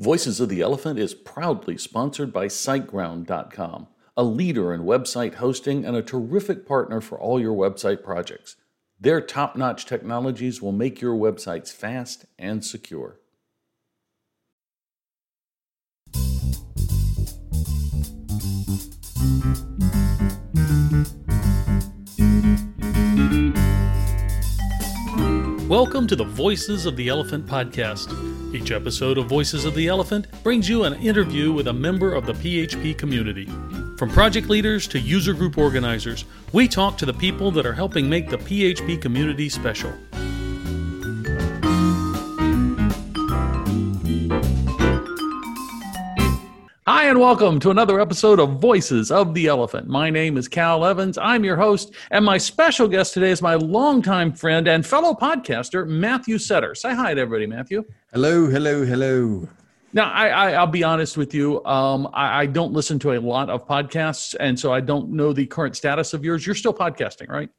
Voices of the Elephant is proudly sponsored by SiteGround.com, a leader in website hosting and a terrific partner for all your website projects. Their top notch technologies will make your websites fast and secure. Welcome to the Voices of the Elephant podcast. Each episode of Voices of the Elephant brings you an interview with a member of the PHP community. From project leaders to user group organizers, we talk to the people that are helping make the PHP community special. Hi, and welcome to another episode of Voices of the Elephant. My name is Cal Evans. I'm your host, and my special guest today is my longtime friend and fellow podcaster, Matthew Setter. Say hi to everybody, Matthew. Hello, hello, hello. Now, I, I, will be honest with you. Um, I, I, don't listen to a lot of podcasts, and so I don't know the current status of yours. You're still podcasting, right?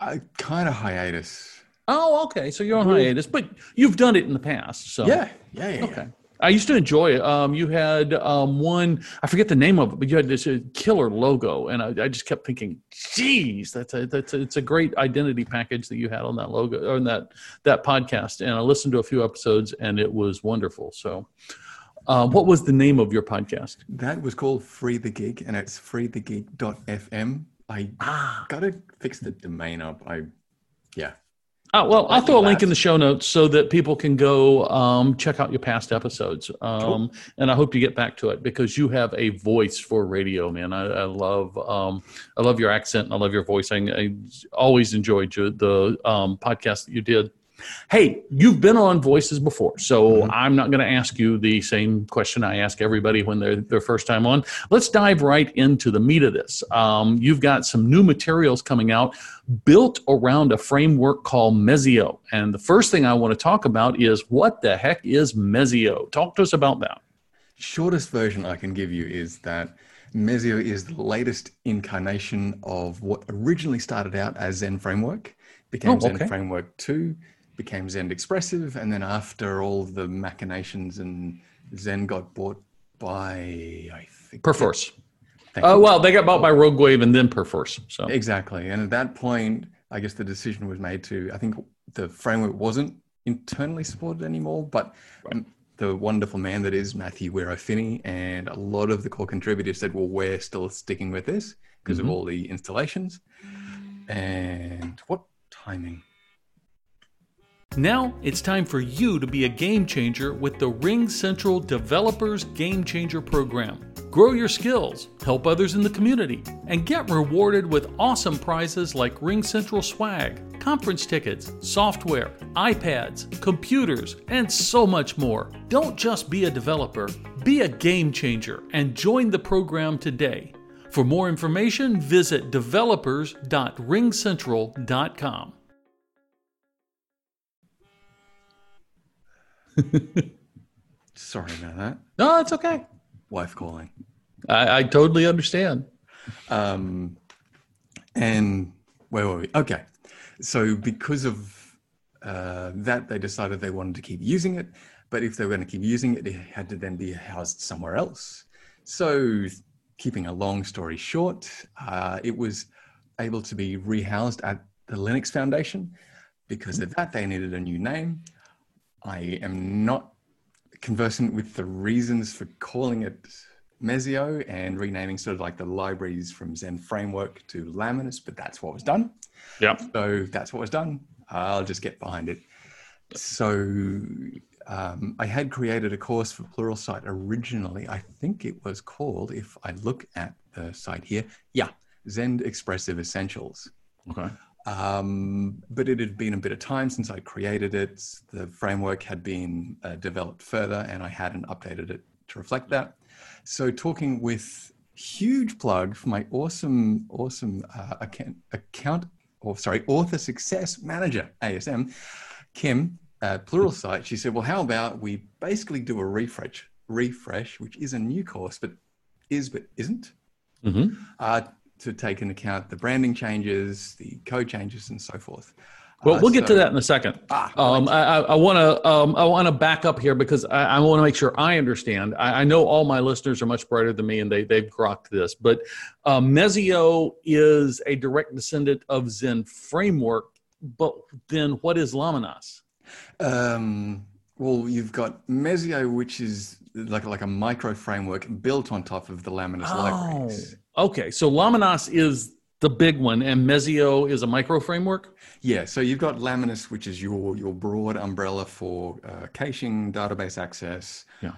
I kind of hiatus. Oh, okay. So you're on hiatus, but you've done it in the past. So yeah, yeah, yeah. Okay. I used to enjoy it. Um, you had um, one, I forget the name of it, but you had this uh, killer logo, and I, I, just kept thinking, "Geez, that's a that's a, it's a great identity package that you had on that logo or on that that podcast." And I listened to a few episodes, and it was wonderful. So, uh, what was the name of your podcast? That was called Free the Geek, and it's freethegig.fm. I ah. gotta fix the domain up. I yeah, Oh, well, I'll throw a link in the show notes so that people can go um, check out your past episodes. Um, cool. And I hope you get back to it because you have a voice for radio, man. I, I love um, I love your accent and I love your voicing. I always enjoyed the um, podcast that you did Hey, you've been on Voices before, so mm-hmm. I'm not going to ask you the same question I ask everybody when they're their first time on. Let's dive right into the meat of this. Um, you've got some new materials coming out built around a framework called Mezzio. And the first thing I want to talk about is what the heck is Mezzio? Talk to us about that. Shortest version I can give you is that Mezzio is the latest incarnation of what originally started out as Zend Framework, became oh, okay. Zend Framework 2, became Zend Expressive, and then after all the machinations and Zend got bought by I think Perforce. Oh uh, well, they got bought by Rogue Wave and then Perforce. So exactly, and at that point, I guess the decision was made to. I think the framework wasn't internally supported anymore, but right. the wonderful man that is Matthew Weier O'Phinney and a lot of the core contributors said, "Well, we're still sticking with this because mm-hmm. of all the installations." And what timing? Now it's time for you to be a game changer with the RingCentral Developers Game Changer program. Grow your skills, help others in the community, and get rewarded with awesome prizes like RingCentral swag, conference tickets, software, iPads, computers, and so much more. Don't just be a developer, be a game changer and join the program today. For more information, visit developers.ringcentral.com. Sorry about that. No, it's okay. Wife calling. I, I totally understand. Um, and where were we? Okay. So because of uh, that, they decided they wanted to keep using it. But if they were going to keep using it, it had to then be housed somewhere else. So, keeping a long story short, uh, it was able to be rehoused at the Linux Foundation. Because of that, they needed a new name. I am not conversant with the reasons for calling it Mezzio and renaming sort of like the libraries from Zend Framework to Laminas, but that's what was done. Yeah. So that's what was done. I'll just get behind it. So um, I had created a course for Pluralsight originally. I think it was called, if I look at the site here, yeah, Zend Expressive Essentials. Okay. Um, but it had been a bit of time since I created it. The framework had been uh, developed further, and I hadn't updated it to reflect that. So, talking with huge plug for my awesome, awesome uh, account, account, or sorry, author success manager ASM, Kim Pluralsight, She said, "Well, how about we basically do a refresh, refresh, which is a new course, but is but isn't." Mm-hmm. Uh, to take into account the branding changes, the code changes, and so forth. Well, Uh, we'll get to that in a second. Ah, Um, I, I want to um, I want to back up here because I, I want to make sure I understand. I, I know all my listeners are much brighter than me, and they they've grokked this. But uh, Mezzio is a direct descendant of Zend framework. But then, what is Laminas? Um, well, you've got Mezzio, which is like like a micro framework built on top of the Laminas libraries. okay. So Laminas is the big one, and Mezzio is a micro framework. Yeah, so you've got Laminas, which is your your broad umbrella for uh, caching, database access, Yeah.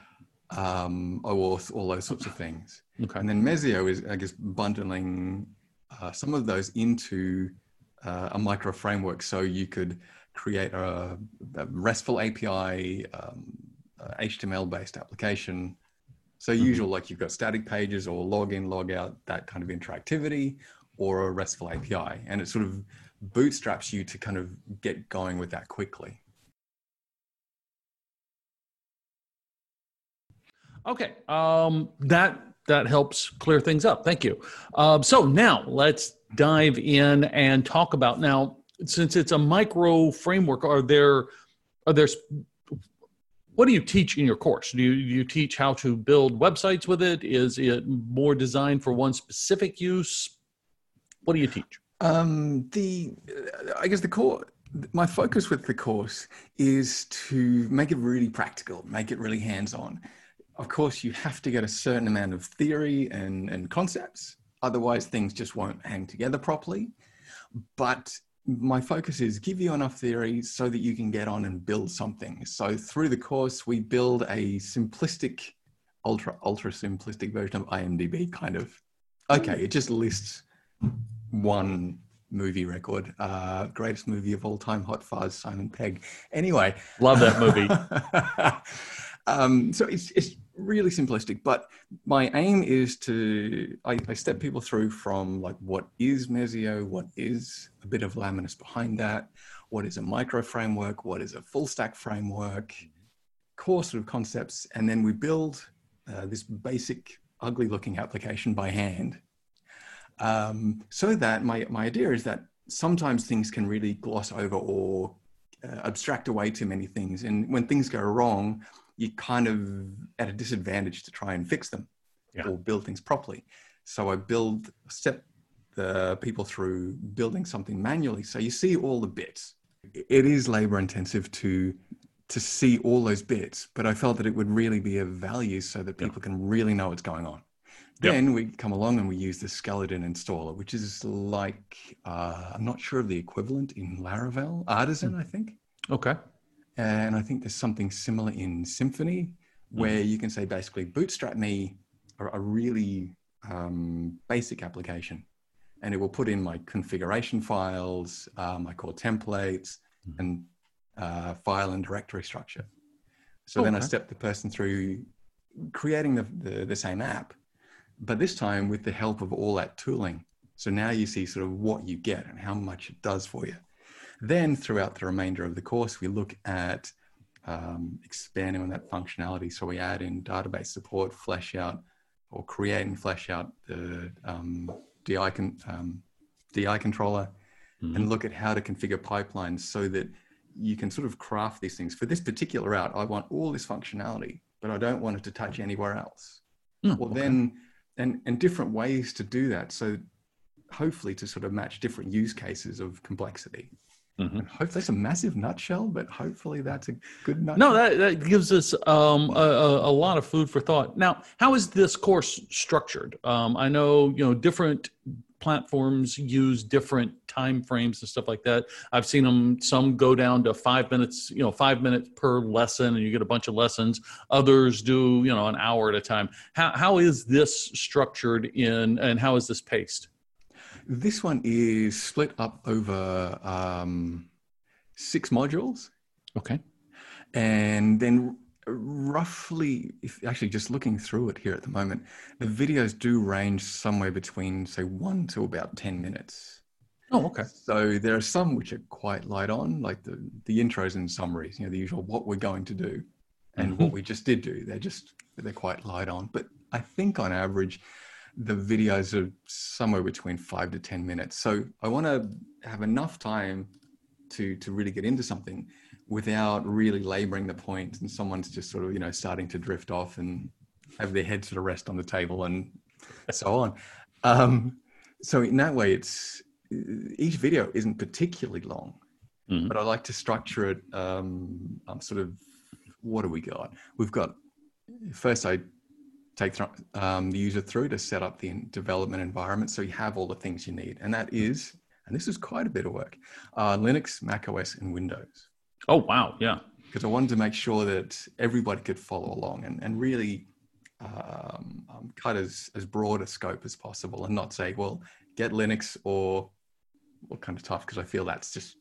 um, OAuth, all those sorts of things. Okay. And then Mezzio is, I guess, bundling uh, some of those into uh, a micro framework. So you could create a, a RESTful API, um, HTML based application. So usual, like you've got static pages or login, log out, that kind of interactivity, or a RESTful API, and it sort of bootstraps you to kind of get going with that quickly. Okay, um, that that helps clear things up. Thank you. Um, so now let's dive in and talk about now. Since it's a micro framework, are there are there what do you teach in your course? Do you, you teach how to build websites with it? Is it more designed for one specific use? What do you teach? Um, the I guess the core. My focus with the course is to make it really practical, make it really hands-on. Of course, you have to get a certain amount of theory and, and concepts, otherwise things just won't hang together properly. But my focus is give you enough theory so that you can get on and build something. So through the course, we build a simplistic, ultra ultra simplistic version of IMDb, kind of. Okay, it just lists one movie record. Uh, greatest movie of all time, Hot Fuzz, Simon Pegg. Anyway, Love that movie. um, so it's it's really simplistic, but my aim is to I, I step people through from like what is Mezzio, what is a bit of Laminas behind that, what is a micro framework, what is a full stack framework, core sort of concepts, and then we build uh, this basic ugly looking application by hand um, so that my, my idea is that sometimes things can really gloss over or uh, abstract away too many things. And when things go wrong, you're kind of at a disadvantage to try and fix them Yeah. or build things properly. So I build, step the people through building something manually. So you see all the bits. It is labor intensive to to see all those bits, but I felt that it would really be of value so that Yeah. people can really know what's going on. Yep. Then we come along and we use the skeleton installer, which is like uh, I'm not sure of the equivalent in Laravel, Artisan, I think. Okay. And I think there's something similar in Symfony where you can say basically bootstrap me a, a really um, basic application, and it will put in my configuration files, uh, my core templates, and uh, file and directory structure. So then I step the person through creating the, the, the same app, but this time with the help of all that tooling. So now you see sort of what you get and how much it does for you. Then throughout the remainder of the course, we look at um, expanding on that functionality. So we add in database support, flesh out, or create and flesh out the um, DI, con- um, DI controller, Mhm. and look at how to configure pipelines so that you can sort of craft these things. For this particular route, I want all this functionality, but I don't want it to touch anywhere else. Hmm, Well, okay. then, and and different ways to do that. So hopefully to sort of match different use cases of complexity. Mhm. And hope that's a massive nutshell, but hopefully that's a good nutshell. No, that, that gives us um, a, a, a lot of food for thought. Now, how is this course structured? Um, I know you know different platforms use different time frames and stuff like that. I've seen them. Some go down to five minutes. You know, five minutes per lesson, and you get a bunch of lessons. Others do you know an hour at a time. How how is this structured in, and how is this paced? This one is split up over um, six modules. Okay. And then roughly, if actually just looking through it here at the moment, the videos do range somewhere between, say, one to about 10 minutes. Oh, okay. So there are some which are quite light on, like the, the intros and summaries, you know, the usual what we're going to do and what we just did do. They're just, they're quite light on. But I think on average, the videos are somewhere between five to 10 minutes. So I want to have enough time to to really get into something without really laboring the point and someone's just sort of you know starting to drift off and have their head sort of rest on the table and so on um, so in that way it's each video isn't particularly long Mhm. but i like to structure it um, um, sort of what do we got we've got first i take um, the user through to set up the development environment so you have all the things you need and that is and this is quite a bit of work uh, linux mac os and windows Oh wow, yeah. because I wanted to make sure that everybody could follow along and, and really um, um, cut as, as broad a scope as possible and not say, well, get Linux or what kind of tough, because I feel that's just,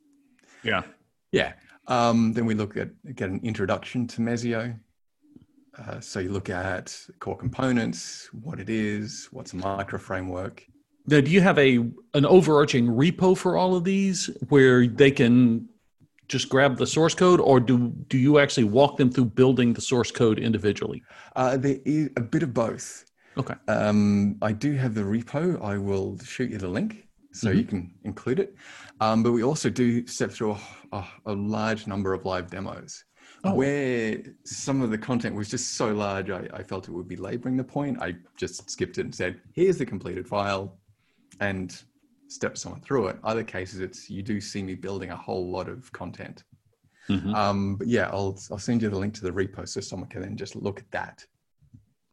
Yeah. yeah. Um, then we look at get an introduction to Mezzio. Uh, so you look at core components, what it is, what's a micro framework. Now, do you have a an overarching repo for all of these where they can just grab the source code, or do do you actually walk them through building the source code individually? Uh, there is a bit of both. Okay. Um, I do have the repo. I will shoot you the link so Mm-hmm. you can include it. Um, but we also do step through a, a, a large number of live demos Oh. where some of the content was just so large, I, I felt it would be laboring the point. I just skipped it and said, here's the completed file and step someone through it. Other cases, it's you do see me building a whole lot of content. Mhm. Um, but yeah, I'll, I'll send you the link to the repo so someone can then just look at that.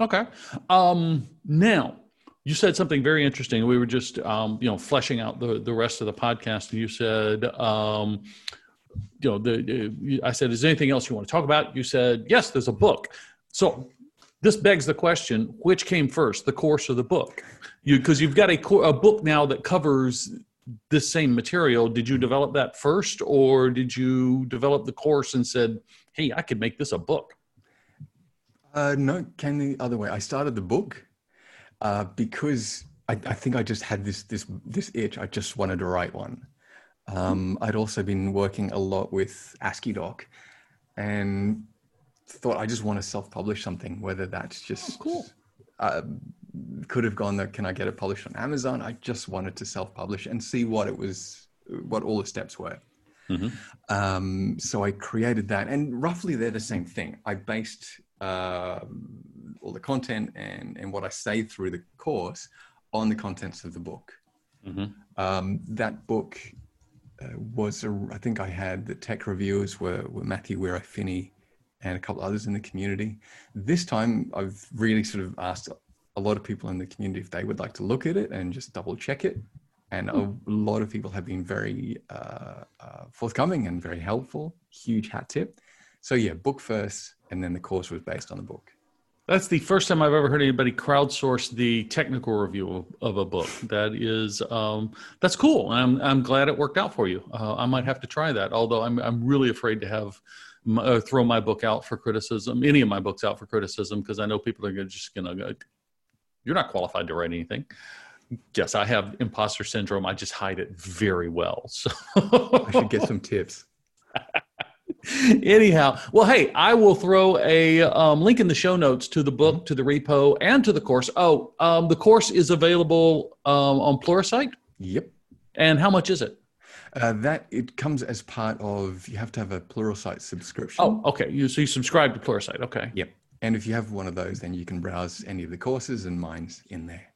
Okay. Um, now, you said something very interesting. We were just, um, you know, fleshing out the, the rest of the podcast. And you said, um, you know, the, I said, is there anything else you want to talk about? You said, yes, there's a book. So this begs the question: which came first, the course or the book? Because you've got a, a book now that covers this same material. Did you develop that first, or did you develop the course and said, "Hey, I could make this a book"? Uh, no, came the other way. I started the book uh, because I, I think I just had this this this itch. I just wanted to write one. Um, I'd also been working a lot with AsciiDoc, and thought I just want to self-publish something. Whether that's just cool. Uh, could have gone there. Can I get it published on Amazon? I just wanted to self-publish and see what it was, what all the steps were. Mhm. Um, so I created that, and roughly they're the same thing. I based uh, all the content and and what I say through the course on the contents of the book. Mhm. Um, that book uh, was, a, I think I had the tech reviewers were, were Matthew Weier O'Phinney and a couple others in the community. This time, I've really sort of asked a lot of people in the community if they would like to look at it and just double check it. And a lot of people have been very uh, uh, forthcoming and very helpful. Huge hat tip. So yeah, book first, and then the course was based on the book. That's the first time I've ever heard anybody crowdsource the technical review of, of a book. That is, um, that's cool. I'm I'm glad it worked out for you. Uh, I might have to try that. Although I'm I'm really afraid to have my, uh, throw my book out for criticism, any of my books out for criticism, because I know people are gonna, just to go. You're not qualified to write anything. Yes, I have imposter syndrome. I just hide it very well. So I should get some tips. Anyhow, well, hey, I will throw a um, link in the show notes to the book, to the repo, and to the course. Oh, um, the course is available um, on Pluralsight. Yep. And how much is it? Uh, that it comes as part of you have to have a Pluralsight subscription. Oh, okay. You so you subscribe to Pluralsight. Okay. Yep. And if you have one of those, then you can browse any of the courses and mine's in there.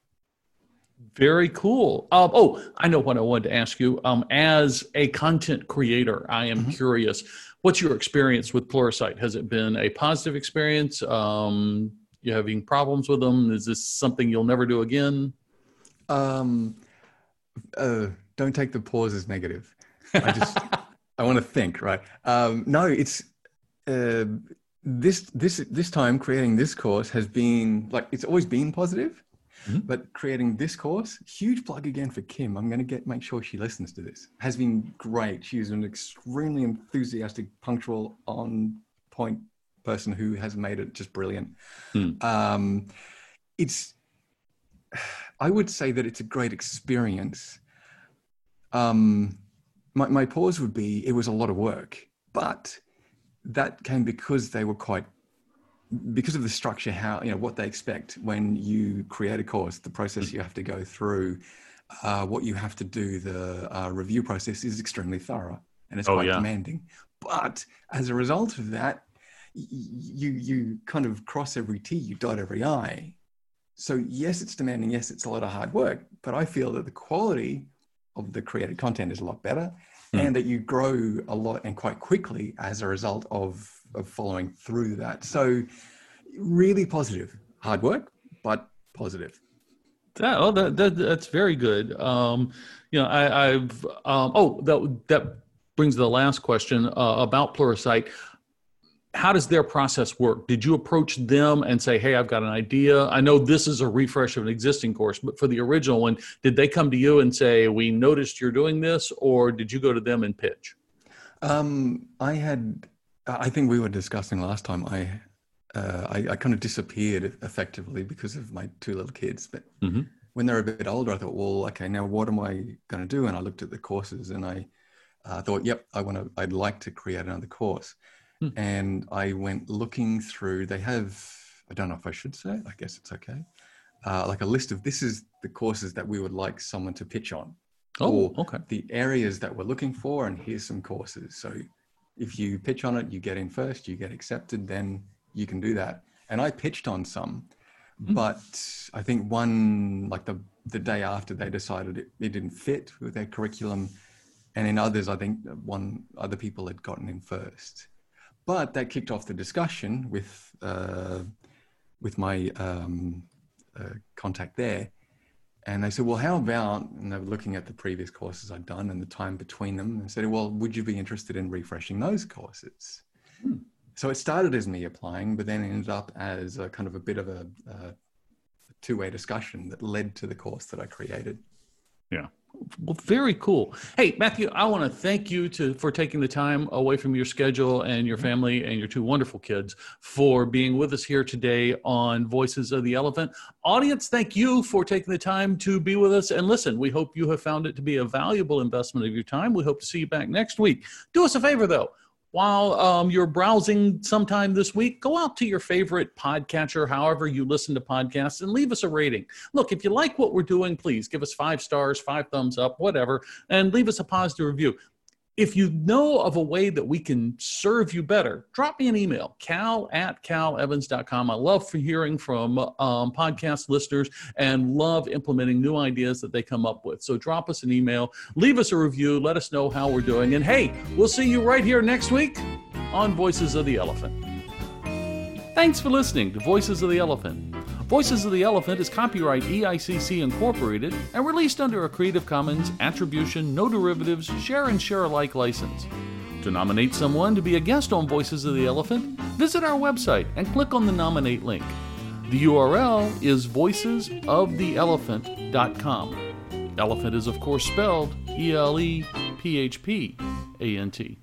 Very cool. Um, oh, I know what I wanted to ask you. Um, as a content creator, I am curious. What's your experience with Pluralsight? Has it been a positive experience? Um, you having problems with them? Is this something you'll never do again? Um, uh, don't take the pause as negative. I just I want to think, right? Um, no, it's uh, this this this time creating this course has been like it's always been positive, Mhm. but creating this course, huge plug again for Kim. I'm going to get make sure she listens to this. Has been great. She's an extremely enthusiastic, punctual, on point person who has made it just brilliant. Hmm. Um, it's I would say that it's a great experience. Um, my, my pause would be it was a lot of work, but that came because they were quite because of the structure, how you know what they expect when you create a course, the process you have to go through, uh, what you have to do, the uh, review process is extremely thorough. and it's Oh, quite yeah. demanding. But as a result of that, y- you you kind of cross every T, you dot every I. So yes, it's demanding. Yes, it's a lot of hard work. But I feel that the quality of the created content is a lot better, Hmm. and that you grow a lot and quite quickly as a result of of following through that. So really positive. Hard work, but positive. That, oh, that, that that's very good. Um, you know, I, I've um, oh that that brings the last question uh, about Pluralsight. How does their process work? Did you approach them and say, "Hey, I've got an idea. I know this is a refresh of an existing course, but for the original one, did they come to you and say, "We noticed you're doing this," or did you go to them and pitch? Um, I had, I think we were discussing last time. I, uh, I, I kind of disappeared effectively because of my two little kids. But Mhm. when they're a bit older, I thought, well, okay, now what am I going to do? And I looked at the courses, and I uh, thought, yep, I want to. I'd like to create another course. Hmm. And I went looking through. They have, I don't know if I should say. I guess it's okay. Uh, like a list of this is the courses that we would like someone to pitch on Oh, Or- okay. the areas that we're looking for and here's some courses so if you pitch on it you get in first you get accepted then you can do that. And i pitched on some Mm. but i think one like the the day after they decided it, it didn't fit with their curriculum. And in others i think one other people had gotten in first. But that kicked off the discussion with uh, with my um, uh, contact there and they said, well, how about, and they were looking at the previous courses I'd done and the time between them and said, well, would you be interested in refreshing those courses? Hmm. So it started as me applying, but then ended up as a kind of a bit of a, a two way discussion that led to the course that I created. Well, very cool. Hey, Matthew, I want to thank you to for taking the time away from your schedule and your mm-hmm. family and your two wonderful kids for being with us here today on Voices of the Elephant. Audience, thank you for taking the time to be with us and listen. We hope you have found it to be a valuable investment of your time. We hope to see you back next week. Do us a favor though. While um, you're browsing sometime this week, go out to your favorite podcatcher, however you listen to podcasts, and leave us a rating. Look, if you like what we're doing, please give us five stars, five thumbs up, whatever, and leave us a positive review. If you know of a way that we can serve you better, drop me an email, cal at calevans.com. I love hearing from um, podcast listeners and love implementing new ideas that they come up with. So drop us an email, leave us a review, let us know how we're doing. And hey, we'll see you right here next week on Voices of the Elephant. Thanks for listening to Voices of the Elephant. Voices of the Elephant is copyright EICC Incorporated and released under a Creative Commons Attribution, No Derivatives, Share and Share Alike license. To nominate someone to be a guest on Voices of the Elephant, visit our website and click on the nominate link. The URL is voicesoftheelephant.com. Elephant is, of course, spelled E L E P H P A N T.